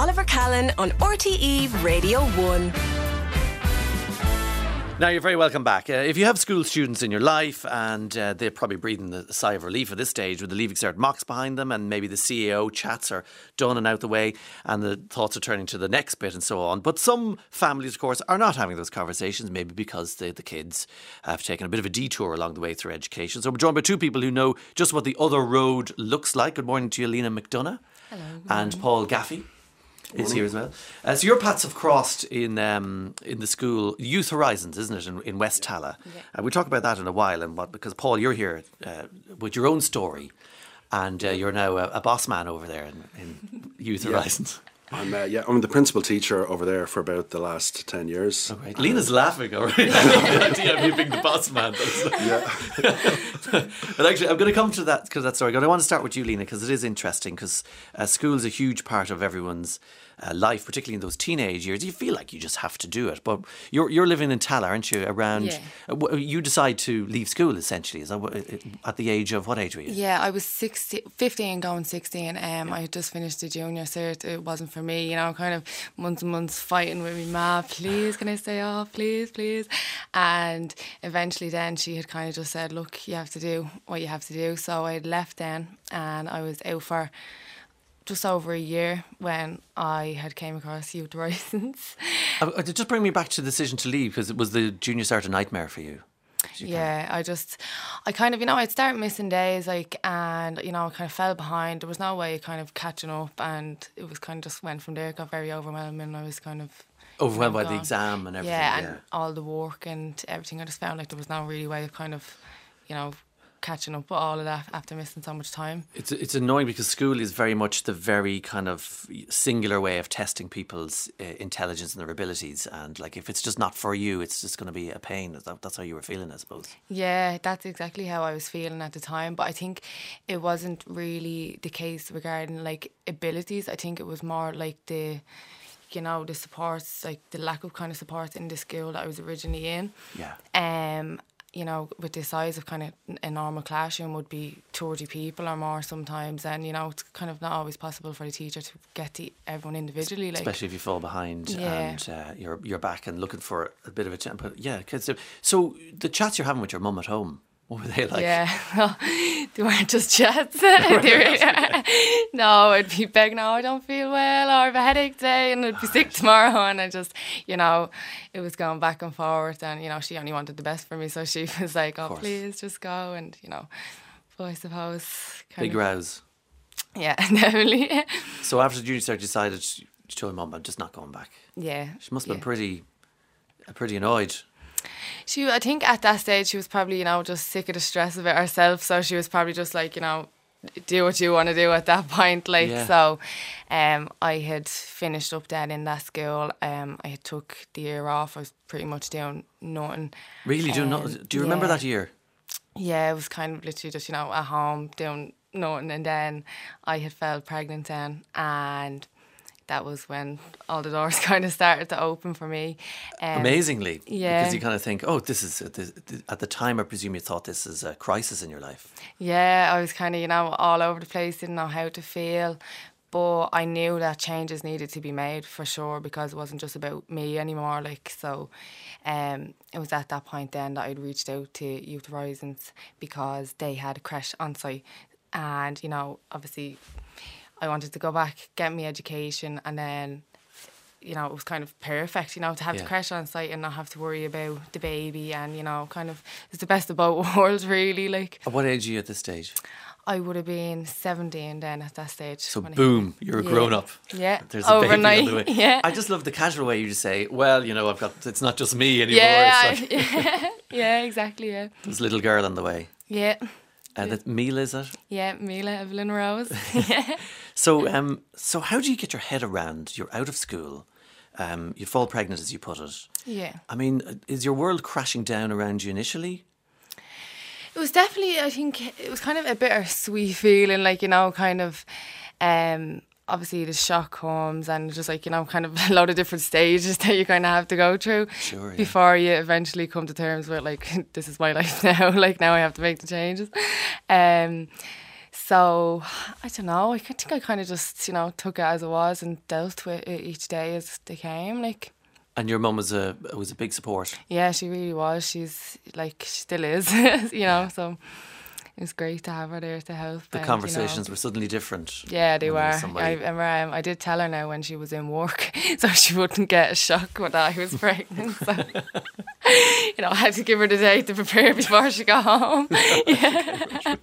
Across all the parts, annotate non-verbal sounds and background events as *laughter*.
Oliver Callan on RTE Radio 1. Now, you're very welcome back. Uh, if you have school students in your life and uh, they're probably breathing a sigh of relief at this stage with the Leaving Cert mocks behind them and maybe the CAO chats are done and out the way and the thoughts are turning to the next bit and so on. But some families, of course, are not having those conversations, maybe because the, the kids have taken a bit of a detour along the way through education. So we're joined by two people who know just what the other road looks like. Good morning to you, Leena McDonagh. Hello. And Paul Gaffey is here as well. Uh, so your paths have crossed in um, in the school Youth Horizons, isn't it, in, in West Tallaght? Yeah. Uh, we'll talk about that in a while, and what because Paul, you're here uh, with your own story, and uh, you're now a, a boss man over there in, in *laughs* Youth Horizons. I'm uh, yeah, I'm the principal teacher over there for about the last ten years. Right. Leena's laughing already. the idea of you being the boss man. Yeah, *laughs* *laughs* but actually, I'm going to come to that because that story. But I want to start with you, Leena, because it is interesting. Because uh, school is a huge part of everyone's uh, life, particularly in those teenage years. You feel like you just have to do it. But you're you're living in Tallaght, aren't you? Around Yeah. uh, you decide to leave school essentially. Is that uh, at the age of what age were you? Yeah, I was 16, 15 going 16. Um, I had just finished the junior cert. It wasn't for me, you know, kind of months and months fighting with my ma, please, can I stay off, please, please. And eventually then she had kind of just said, look, you have to do what you have to do. So I had left then and I was out for just over a year when I had came across Youth *laughs* Horizons. Uh, uh, just bring me back to the decision to leave because it was the junior cert a nightmare for you. Yeah, I just, I kind of, you know, I'd start missing days, like, and, you know, I kind of fell behind. There was no way of kind of catching up, and it was kind of just went from there. It got very overwhelming. I was kind of Overwhelmed by the exam and everything. Yeah, and all the work and everything. I just found like there was no really way of kind of, you know, catching up with all of that after missing so much time. It's it's annoying because school is very much the very kind of singular way of testing people's uh, intelligence and their abilities, and like if it's just not for you, it's just going to be a pain. That's how you were feeling, I suppose. Yeah, that's exactly how I was feeling at the time. But I think it wasn't really the case regarding like abilities. I think it was more like the, you know, the supports, like the lack of kind of supports in the school that I was originally in. Yeah. Um, you know, with the size of kind of a normal classroom would be 30 people or more sometimes. And, you know, it's kind of not always possible for the teacher to get to everyone individually. Like, Especially if you fall behind Yeah. and uh, you're you're back and looking for a bit of a chance. But yeah, kids. So, so the chats you're having with your mum at home, what were they like? Yeah, *laughs* well, *laughs* they weren't just chats. *laughs* No, I'd be begging, no, I don't feel well, or I have a headache today, and I'd be ah, sick tomorrow. And I just, you know, it was going back and forth. And, you know, she only wanted the best for me. So she was like, oh, please just go. And, you know, but I suppose. Kind Big of, rows. Yeah, definitely. So after the junior cert, decided she told mum, I'm just not going back. yeah. She must have been yeah. pretty, pretty annoyed. She, I think at that stage, she was probably, you know, just sick of the stress of it herself. So she was probably just like, you know, do what you want to do at that *laughs* point. Like, Yeah. so um, I had finished up then in that school. Um, I had took the year off. I was pretty much doing nothing. Really? Do you, know, Um, do you remember yeah. that year? Yeah, it was kind of literally just, you know, at home doing nothing. And then I had fell pregnant then. And that was when all the doors *laughs* kind of started to open for me. Um, Amazingly, yeah. because you kind of think, oh, this is this, at the time. I presume you thought this is a crisis in your life. Yeah, I was kind of, you know, all over the place, didn't know how to feel. But I knew that changes needed to be made for sure because it wasn't just about me anymore. Like, so um, it was at that point then that I'd reached out to Youth Horizons because they had a creche on site. And, you know, obviously I wanted to go back, get me education, and then you know, it was kind of perfect, you know, to have Yeah. the creche on site and not have to worry about the baby and, you know, kind of it's the best of both *laughs* worlds really. Like At what age are you at this stage? I would have been 17 then at that stage. So boom, you're a Yeah. grown up. Yeah, There's a overnight. baby on the way. *laughs* Yeah. I just love the casual way you just say, well, you know, I've got it's not just me anymore. yeah, like I- *laughs* yeah, exactly, yeah. there's a little girl on the way. Yeah, And that meal is it? yeah, Mila Evelyn Rose. yeah. So um so how do you get your head around you're out of school? Um, you fall pregnant as you put it. Yeah. I mean, is your world crashing down around you initially? It was definitely, I think, it was kind of a bittersweet *laughs* feeling, like, you know, kind of, um, obviously the shock comes and just like, you know, kind of *laughs* a lot of different stages *laughs* that you kind of have to go through Sure, yeah. before you eventually come to terms with, like, this is my life now, like, now I have to make the changes. Um, So I don't know. I think I kind of just you know took it as it was and dealt with it each day as they came. Like And your mum was a was a big support. yeah, she really was. She's like she still is. *laughs* you know. So it was great to have her there to help. The and, you know, conversations were suddenly different. Yeah, they were. I remember um, I did tell her now when she was in work, *laughs* so she wouldn't get a shock when I was pregnant. So, *laughs* you know, I had to give her the day to prepare before she got home. *laughs* yeah.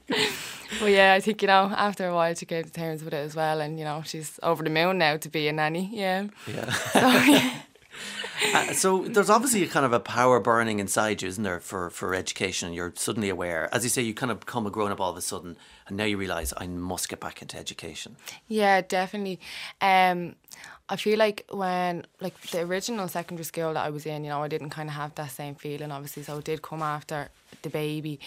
but yeah, I think you know after a while she came to terms with it as well, and you know she's over the moon now to be a nanny. Yeah. Yeah. So, yeah. Uh, so there's obviously a kind of a power burning inside you, isn't there, for, for education? You're suddenly aware. As you say, you kind of become a grown up all of a sudden, and now you realise I must get back into education. Yeah, definitely. Um, I feel like when like the original secondary school that I was in, you know, I didn't kind of have that same feeling. Obviously, so it did come after the baby.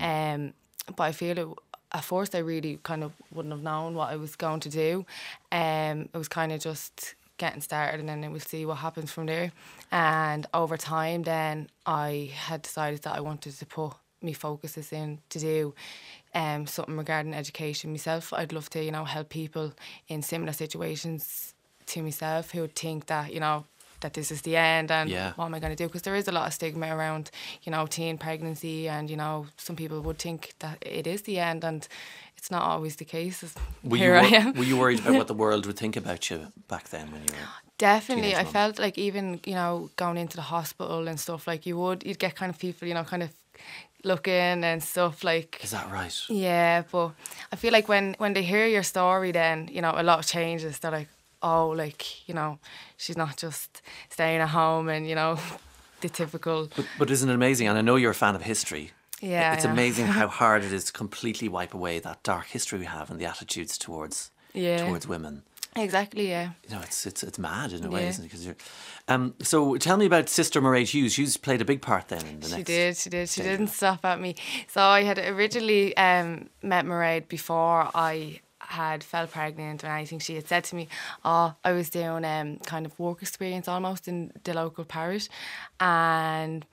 Um, but I feel it. At first, I really kind of wouldn't have known what I was going to do. Um, it was kind of just getting started, and then we'll see what happens from there. And over time, then I had decided that I wanted to put me focuses in to do um, something regarding education myself. I'd love to, you know, help people in similar situations to myself who would think that, you know, that this is the end and Yeah. what am I going to do? Because there is a lot of stigma around, you know, teen pregnancy and, you know, some people would think that it is the end and it's not always the case. Were Here you, I am. Were you worried about what the *laughs* world would think about you back then when you were? Definitely, I felt like even you know going into the hospital and stuff like you would you'd get kind of people you know kind of looking and stuff like Is that right? yeah, but I feel like when when they hear your story, then you know a lot of changes. They're like, oh, like you know, she's not just staying at home and you know, *laughs* the typical. But, but isn't it amazing? And I know you're a fan of history. Yeah, It's am. amazing how *laughs* hard it is to completely wipe away that dark history we have and the attitudes towards Yeah. towards women. Exactly. Yeah. You know, it's it's it's mad in a way, Yeah. isn't it? Because you're. Um, so tell me about Sister Mairead Hughes. Hughes played a big part then in the next She did, she did. She didn't stop at me. So I had originally um, met Mairead before I had fell pregnant and anything. She had said to me, "Oh, I was doing um, kind of work experience almost in the local parish," and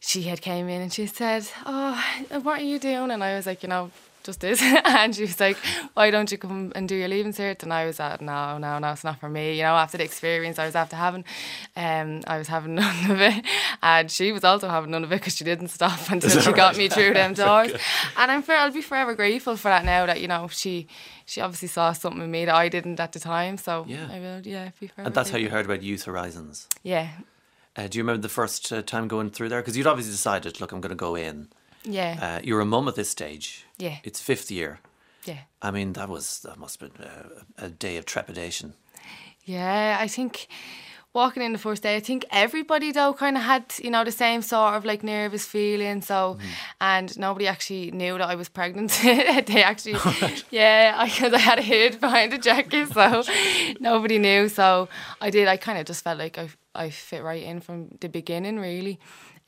she had came in and she said, "Oh, what are you doing?" And I was like, "You know." Just this, *laughs* and she was like, "Why don't you come and do your leaving cert?" And I was like, "No, no, no, it's not for me." You know, after the experience I was after having, um, I was having *laughs* none of it, and she was also having none of it because she didn't stop *laughs* until she got me through them doors. And I'm, for, I'll be forever grateful for that now. That you know, she, she obviously saw something in me that I didn't at the time. So Yeah. I will, yeah, be forever. And that's how you heard about Youth Horizons. Yeah, Uh, do you remember the first uh, time going through there? Because you'd obviously decided, look, I'm going to go in. Yeah, Uh, you're a mum at this stage. Yeah. It's fifth year. yeah. I mean, that was that must have been a, a day of trepidation. Yeah, I think walking in the first day, I think everybody though kind of had you know the same sort of like nervous feeling. So, and nobody actually knew that I was pregnant. *laughs* they actually, *laughs* yeah, because I, had a hid behind the jacket, so *laughs* nobody knew. So I did. I kind of just felt like I I fit right in from the beginning, really.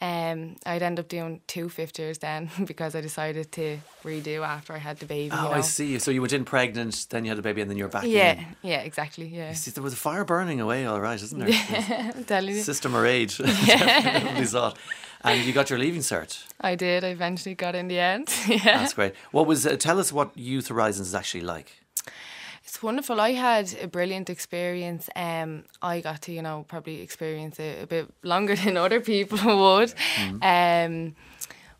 Um, I'd end up doing two fifth years then *laughs* because I decided to redo after I had the baby. Oh, you know? I see. So you went in pregnant, then you had a baby, and then you're back Yeah, in. yeah, exactly. Yeah, You see, there was a fire burning away, all right, isn't there? *laughs* I'm telling you. Sister Mairead. *laughs* Definitely saw it. And you got your leaving cert. I did. I eventually got in the end. yeah. That's great. What was? Uh, tell us what Youth Horizons is actually like. It's wonderful. I had a brilliant experience. Um, I got to, you know, probably experience it a bit longer *laughs* than other people *laughs* would. Um,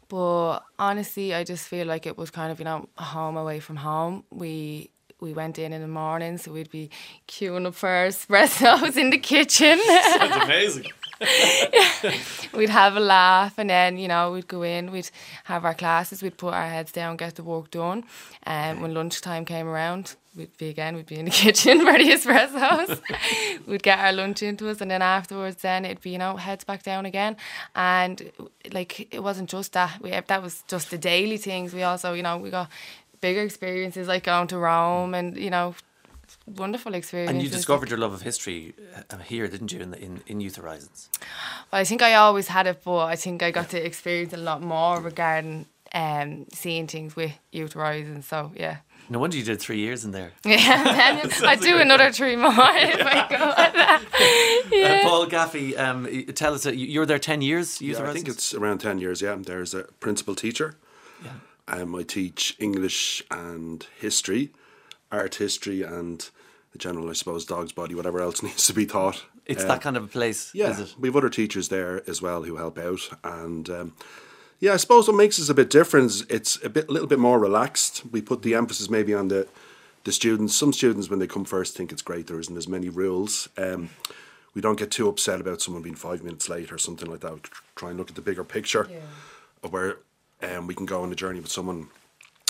but honestly, I just feel like it was kind of, you know, home away from home. We we went in in the morning, so we'd be queuing up for our *laughs* espressos in the kitchen. That's amazing. we'd have a laugh and then you know we'd go in we'd have our classes we'd put our heads down get the work done and when lunchtime came around we'd be again we'd be in the *laughs* kitchen *laughs* the espressos *laughs* we'd get our lunch into us and then afterwards then it'd be you know heads back down again and like it wasn't just that we that was just the daily things we also you know we got bigger experiences like going to Rome and you know wonderful experiences And you discovered your love of history uh, here, didn't you, in, the, in, in Youth Horizons? Well, I think I always had it, but I think I got to experience a lot more regarding um, seeing things with Youth Horizons. So yeah. No wonder you did three years in there. *laughs* Yeah, *laughs* I'd do another three more *laughs* if I go. Uh, Paul Gaffey, um, tell us, uh, you- you were there 10 years, Youth Yeah, I think it's around 10 years, yeah. There's a principal teacher. Um, I teach English and history, art history, and the general, I suppose, dog's body, whatever else needs to be taught. It's Um, that kind of a place, yeah, is it? we have other teachers there as well who help out, and um, yeah, I suppose what makes us a bit different is it's a bit, little bit more relaxed. We put the emphasis maybe on the the students. Some students, when they come first, think it's great. There isn't as many rules. Um, we don't get too upset about someone being five minutes late or something like that. We try and look at the bigger picture of where um, we can go on a journey with someone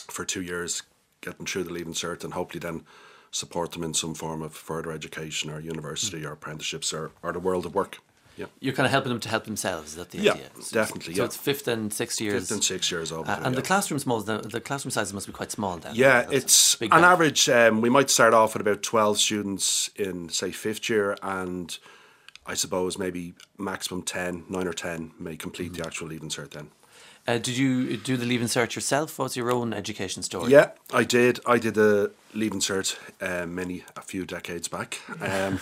for two years, get them through the leaving cert, and hopefully then support them in some form of further education or university or apprenticeships or, or the world of work. Yeah. You're kind of helping them to help themselves. Is that the Yeah, idea? definitely, So yeah. it's fifth and sixth years. Fifth and sixth years old. Uh, and the classroom small, the, the classroom sizes must be quite small then. Yeah, it's on average. Um, we might start off with about twelve students in say fifth year, and I suppose maybe maximum 10, 9 or ten may complete Mm-hmm. the actual leaving cert. Then, Uh, did you do the leaving cert yourself? What's your own education story? yeah, I did. I did the leaving cert uh, many a few decades back. *laughs* Um,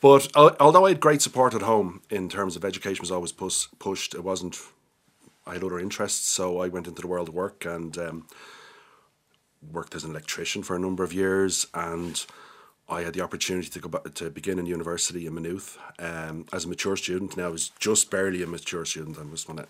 but al- although I had great support at home in terms of education, was always pus- pushed. It wasn't. I had other interests, so I went into the world of work and. Um, worked as an electrician for a number of years, and I had the opportunity to go back to begin in university in Maynooth um, as a mature student. Now I was just barely a mature student. I just want to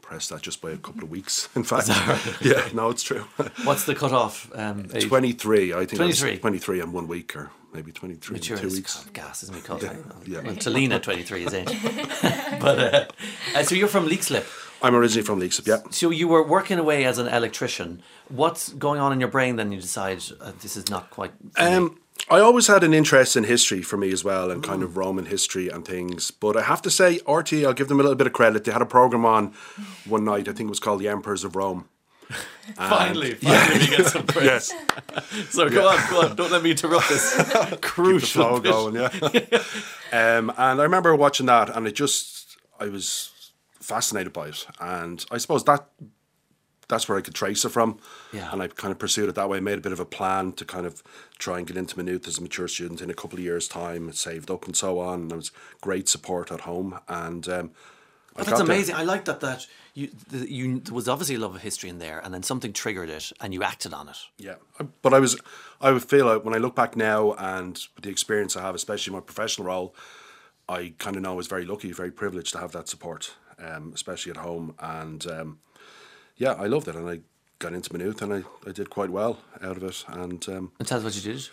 press that just by a couple of weeks. *laughs* In fact, *laughs* yeah, no, it's true. What's the cutoff? Um. Twenty three, I think. Was 23. Twenty three in one week, or maybe twenty three in Mature two is weeks. Gas, isn't it? Called? yeah. Well, Talina, 23 is age. *laughs* but uh, uh, so you're from Leixlip. I'm originally from Leixlip, yeah. So you were working away as an electrician. What's going on in your brain then? You decide uh, this is not quite. Um, I always had an interest in history for me as well, and kind of Roman history and things. But I have to say, RT, I'll give them a little bit of credit. They had a program on one night. I think it was called The Emperors of Rome. *laughs* finally, finally, we get *laughs* some praise. Yes, *laughs* So go on, go on. Don't let me interrupt this crucial Keep the flow going. Yeah. um, and I remember watching that, and it just I was fascinated by it, and I suppose that that's where I could trace it from. Yeah. And I kind of pursued it that way. I Made a bit of a plan to kind of try and get into Maynooth as a mature student in a couple of years' time. Saved up and so on. And there was great support at home. And um, But that's there. amazing. I like that. That you, the, you there was obviously a love of history in there, and then something triggered it, and you acted on it. Yeah, but I was, I would feel like when I look back now and with the experience I have, especially in my professional role, I kind of know I was very lucky, very privileged to have that support, um, especially at home. And um, yeah, I loved it, and I got into Maynooth, and I, I did quite well out of it. And um, And tell us what you did.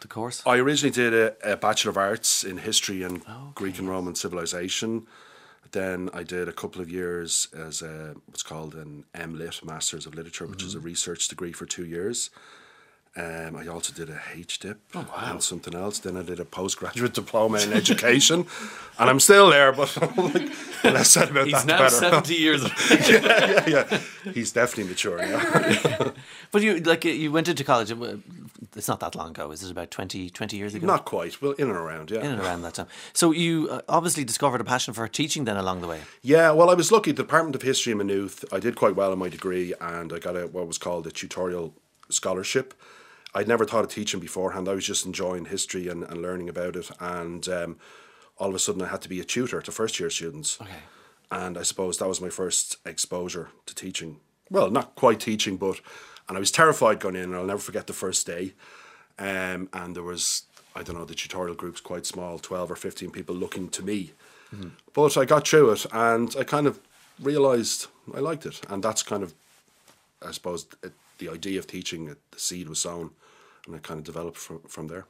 The course. I originally did a, a Bachelor of Arts in History and Greek and Roman Civilization. Then I did a couple of years as a, what's called an MLit, Masters of Literature, which is a mm-hmm. research degree for two years. Um, I also did a HDIP and something else. Then I did a postgraduate *laughs* diploma in education, and I'm still there. But *laughs* like, less said about He's that, now better. seventy years. *laughs* yeah, yeah, he's definitely mature. Yeah. but you like you went into college. It's not that long ago. Is it about 20, 20 years ago? Not quite. Well, in and around. Yeah. in and around that time. So you uh, obviously discovered a passion for teaching then along the way. Yeah, well, I was lucky. The Department of History in Maynooth, I did quite well in my degree, and I got a what was called a tutorial scholarship. I'd never thought of teaching beforehand. I was just enjoying history and, and learning about it, and um, all of a sudden, I had to be a tutor to first year students. Okay. And I suppose that was my first exposure to teaching. Well, not quite teaching, but and I was terrified going in. And I'll never forget the first day. Um, and there was I don't know the tutorial group's quite small, twelve or fifteen people looking to me. But I got through it, and I kind of realised I liked it, and that's kind of, I suppose, it, the idea of teaching. The seed was sown, and it kind of developed from from there.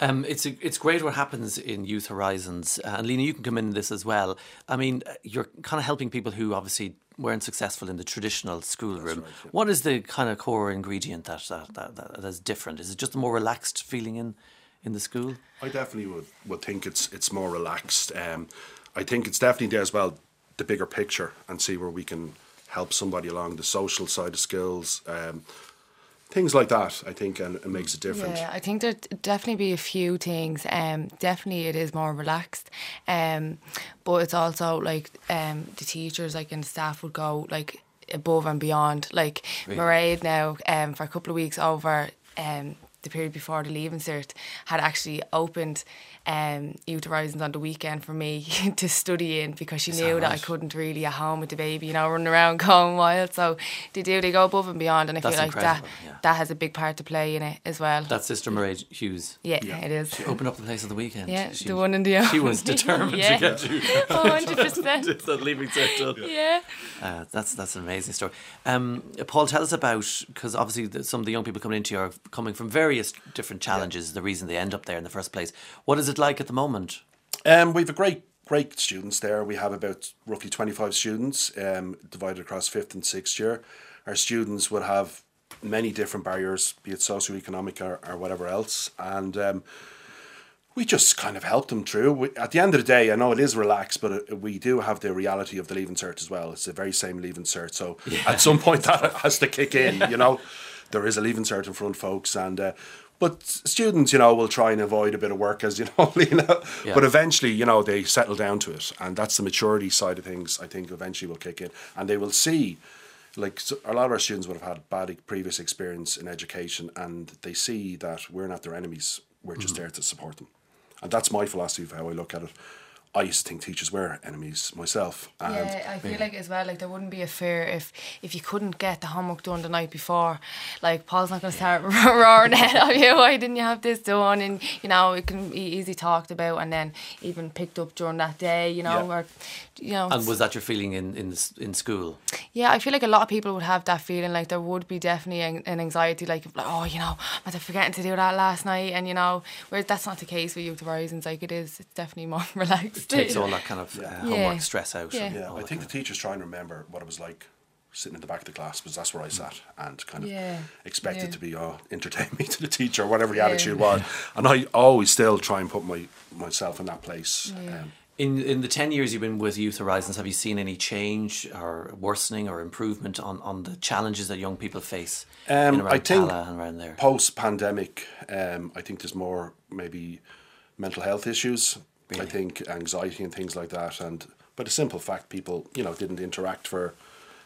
Um, it's a, it's great what happens in Youth Horizons, uh, and Leena, you can come in this as well. I mean, uh, you're kind of helping people who obviously weren't successful in the traditional schoolroom. What is the kind of core ingredient that that, that that that's different? Is it just a more relaxed feeling in in the school? I definitely would, would think it's it's more relaxed. Um, I think it's definitely there as well, the bigger picture, and see where we can help somebody along the social side of skills, um, things like that. I think and it makes it different. Yeah, I think there'd definitely be a few things. Um, definitely it is more relaxed. Um, but it's also like um the teachers like and the staff would go like above and beyond. Like Mairead now um for a couple of weeks over um the period before the leaving cert had actually opened um, Youth Horizons on the weekend for me *laughs* to study in because she Is knew that that, I couldn't really at home with the baby, you know, running around *laughs* going wild. So they do, they go above and beyond, and I That's feel like that yeah. that has a big part to play in it as well. That's Sister Mairead Hughes. yeah, Yeah. it is. She opened up the place on the weekend. Yeah, She- the one and the only. She was determined Yeah. to get you. *laughs* hundred percent. It's that leaving cert done. Yeah. Uh, that's that's an amazing story. Um, Paul, tell us about because obviously the, some of the young people coming into you are coming from various different challenges. The reason they end up there in the first place. What is it like at the moment? Um, we have a great, great students there. We have about roughly 25 students um, divided across fifth and sixth year. Our students would have many different barriers, be it socioeconomic or, or whatever else. And um, we just kind of help them through. We, at the end of the day, I know it is relaxed, but it, we do have the reality of the leaving cert as well. It's the very same leaving cert. So at some point *laughs* that has to kick in, you know. There is a leaving cert in front, folks. And uh, but students, you know, will try and avoid a bit of work, as you know, *laughs* Leena. Yeah. But eventually, you know, they settle down to it, and that's the maturity side of things. I think eventually will kick in, and they will see. Like a lot of our students would have had bad previous experience in education, and they see that we're not their enemies. We're just there to support them, and that's my philosophy of how I look at it. I used to think teachers were enemies myself, and Yeah, I feel like as well, like there wouldn't be a fear if if you couldn't get the homework done the night before. Like Paul's not going to start *laughs* roaring at *laughs* you. Why didn't you have this done? And you know it can be easy talked about, and then even picked up during that day. You know, Yeah. or you know. And was that your feeling in in, in school? Yeah, I feel like a lot of people would have that feeling. Like there would be definitely an, an anxiety, like, like oh, you know, I was I forgetting to do that last night? And you know, whereas that's not the case with Youth Horizons. Like it is, it's definitely more *laughs* relaxed. Takes all that kind of uh, Yeah. homework stress out. Yeah. and Yeah, I think the teachers try and remember what it was like sitting in the back of the class because that's where I sat and kind of Yeah, expected yeah. to be oh entertain me *laughs* to the teacher or whatever the Yeah. attitude was, *laughs* and I always still try and put my myself in that place. Yeah. Um, In in the ten years you've been with Youth Horizons, have you seen any change or worsening or improvement on, on the challenges that young people face Um, in around I think and around there? post pandemic, um, I think there's more maybe mental health issues. I think anxiety and things like that, and but a simple fact, people you know didn't interact for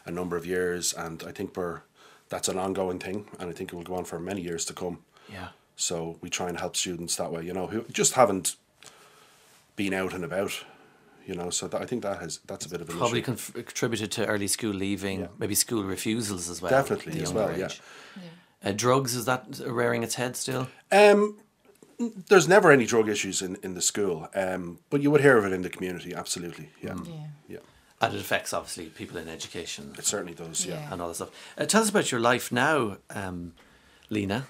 a number of years, and I think we're that's an ongoing thing, and I think it will go on for many years to come. Yeah. So we try and help students that way, you know, who just haven't been out and about, you know. So that, I think that has that's a bit of an Probably issue. conf- contributed to early school leaving, Yeah. maybe school refusals as well. Definitely as younger well, yeah. age. Uh, drugs is that rearing its head still? Um, there's never any drug issues in, in the school, um, but you would hear of it in the community, absolutely. Yeah, Yeah. yeah, And it affects obviously people in education it certainly does. Yeah. Yeah. and all that stuff. Uh, tell us about your life now, um, Leena.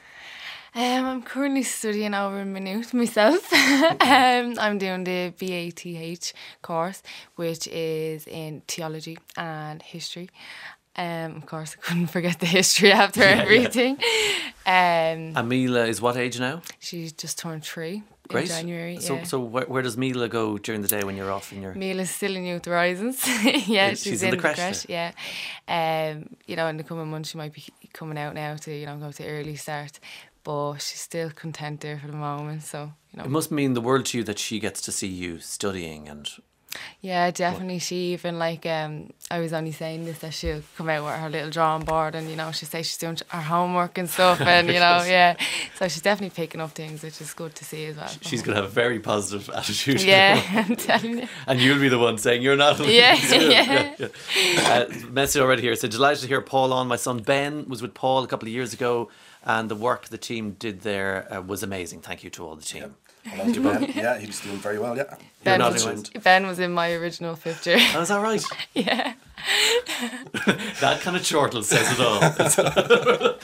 Um, I'm currently studying over in Maynooth myself. *laughs* um, I'm doing the BATH course, which is in theology and history. Um, of course, *laughs* I couldn't forget the history after everything. Um, Amila is what age now? she just turned three Great. in January. So, yeah. so where, where does Mila go during the day when you're off in your? Mila's still in Youth Horizons. *laughs* yeah, Yeah, she's, she's in, in the the creche creche. Yeah, um, you know, in the coming months she might be coming out now to you know go to early start, but she's still content there for the moment. So you know, It must mean the world to you that she gets to see you studying and Yeah, definitely. She even like um, I was only saying this that she'll come out with her little drawing board and you know she'll say she's doing her homework and stuff and you know *laughs* yeah, so she's definitely picking up things which is good to see as well. she's going to have a very positive *laughs* attitude. yeah, I'm telling you. And you'll be the one saying you're not. Yeah, *laughs* yeah. yeah. Uh, message already here. So delighted to hear Paul on. My son Ben was with Paul a couple of years ago, and the work the team did there uh, was amazing. Thank you to all the team. I loved it, Ben. *laughs* yeah, he was doing very well. Yeah, Ben was, ben was in my original fifth year. Oh, is that right? *laughs* yeah. *laughs* that kind of chortle says it all.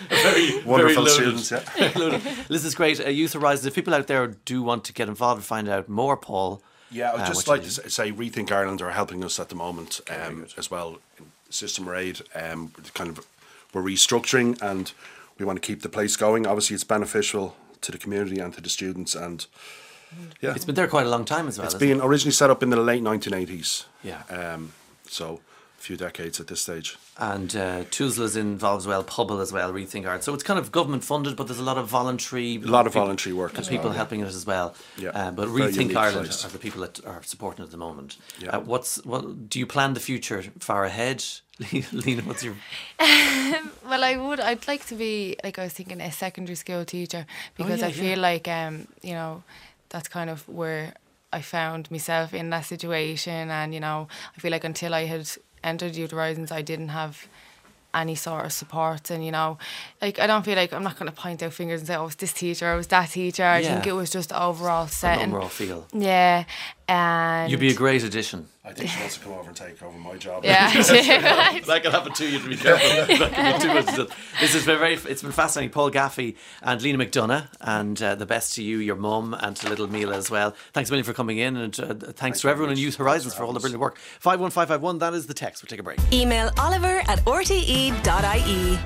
Very wonderful very students. Yeah. Loaded. This is great. Uh, Youth Horizons. If people out there do want to get involved and find out more, Paul. Yeah, I'd uh, just like to do. s- say Rethink Ireland are helping us at the moment um, as well. System Aid, um, kind of, we're restructuring and we want to keep the place going. Obviously, it's beneficial to the community and to the students. And yeah, It's been there quite a long time as well. it's been originally set up in the late 1980s. Yeah. Um, so few decades at this stage. And uh, Tusla's involved as well, Pobal as well, Rethink Art. So it's kind of government funded, but there's a lot of voluntary. A lot of voluntary work and as people well, yeah. helping it as well. Yeah, Uh, but very Rethink Ireland place. are the people that are supporting it at the moment. Yeah. Uh, what's what? Do you plan the future far ahead, *laughs* Leena? What's your Well, I would. I'd like to be like I was thinking a secondary school teacher because yeah, I feel like um you know that's kind of where I found myself in that situation, and you know I feel like until I had entered Youth Horizons, I didn't have any sort of support, and you know like I don't feel like I'm not going to point out fingers and say oh it's this teacher, oh, or it was that teacher. I think it was just overall setting. overall feel? Yeah, and You'd be a great addition. I think she wants to come over and take over my job. yeah. *laughs* *laughs* that can happen too. You have to be careful. *laughs* That can be too much. This has been very. It's been fascinating. Paul Gaffey and Leena McDonagh, and uh, the best to you, your mum, and to little Mila as well. Thanks a million for coming in, and uh, thanks to everyone in Youth Horizons for all the brilliant work. Five one five five one. That is the text. We'll take a break. Email oliver at rte.ie.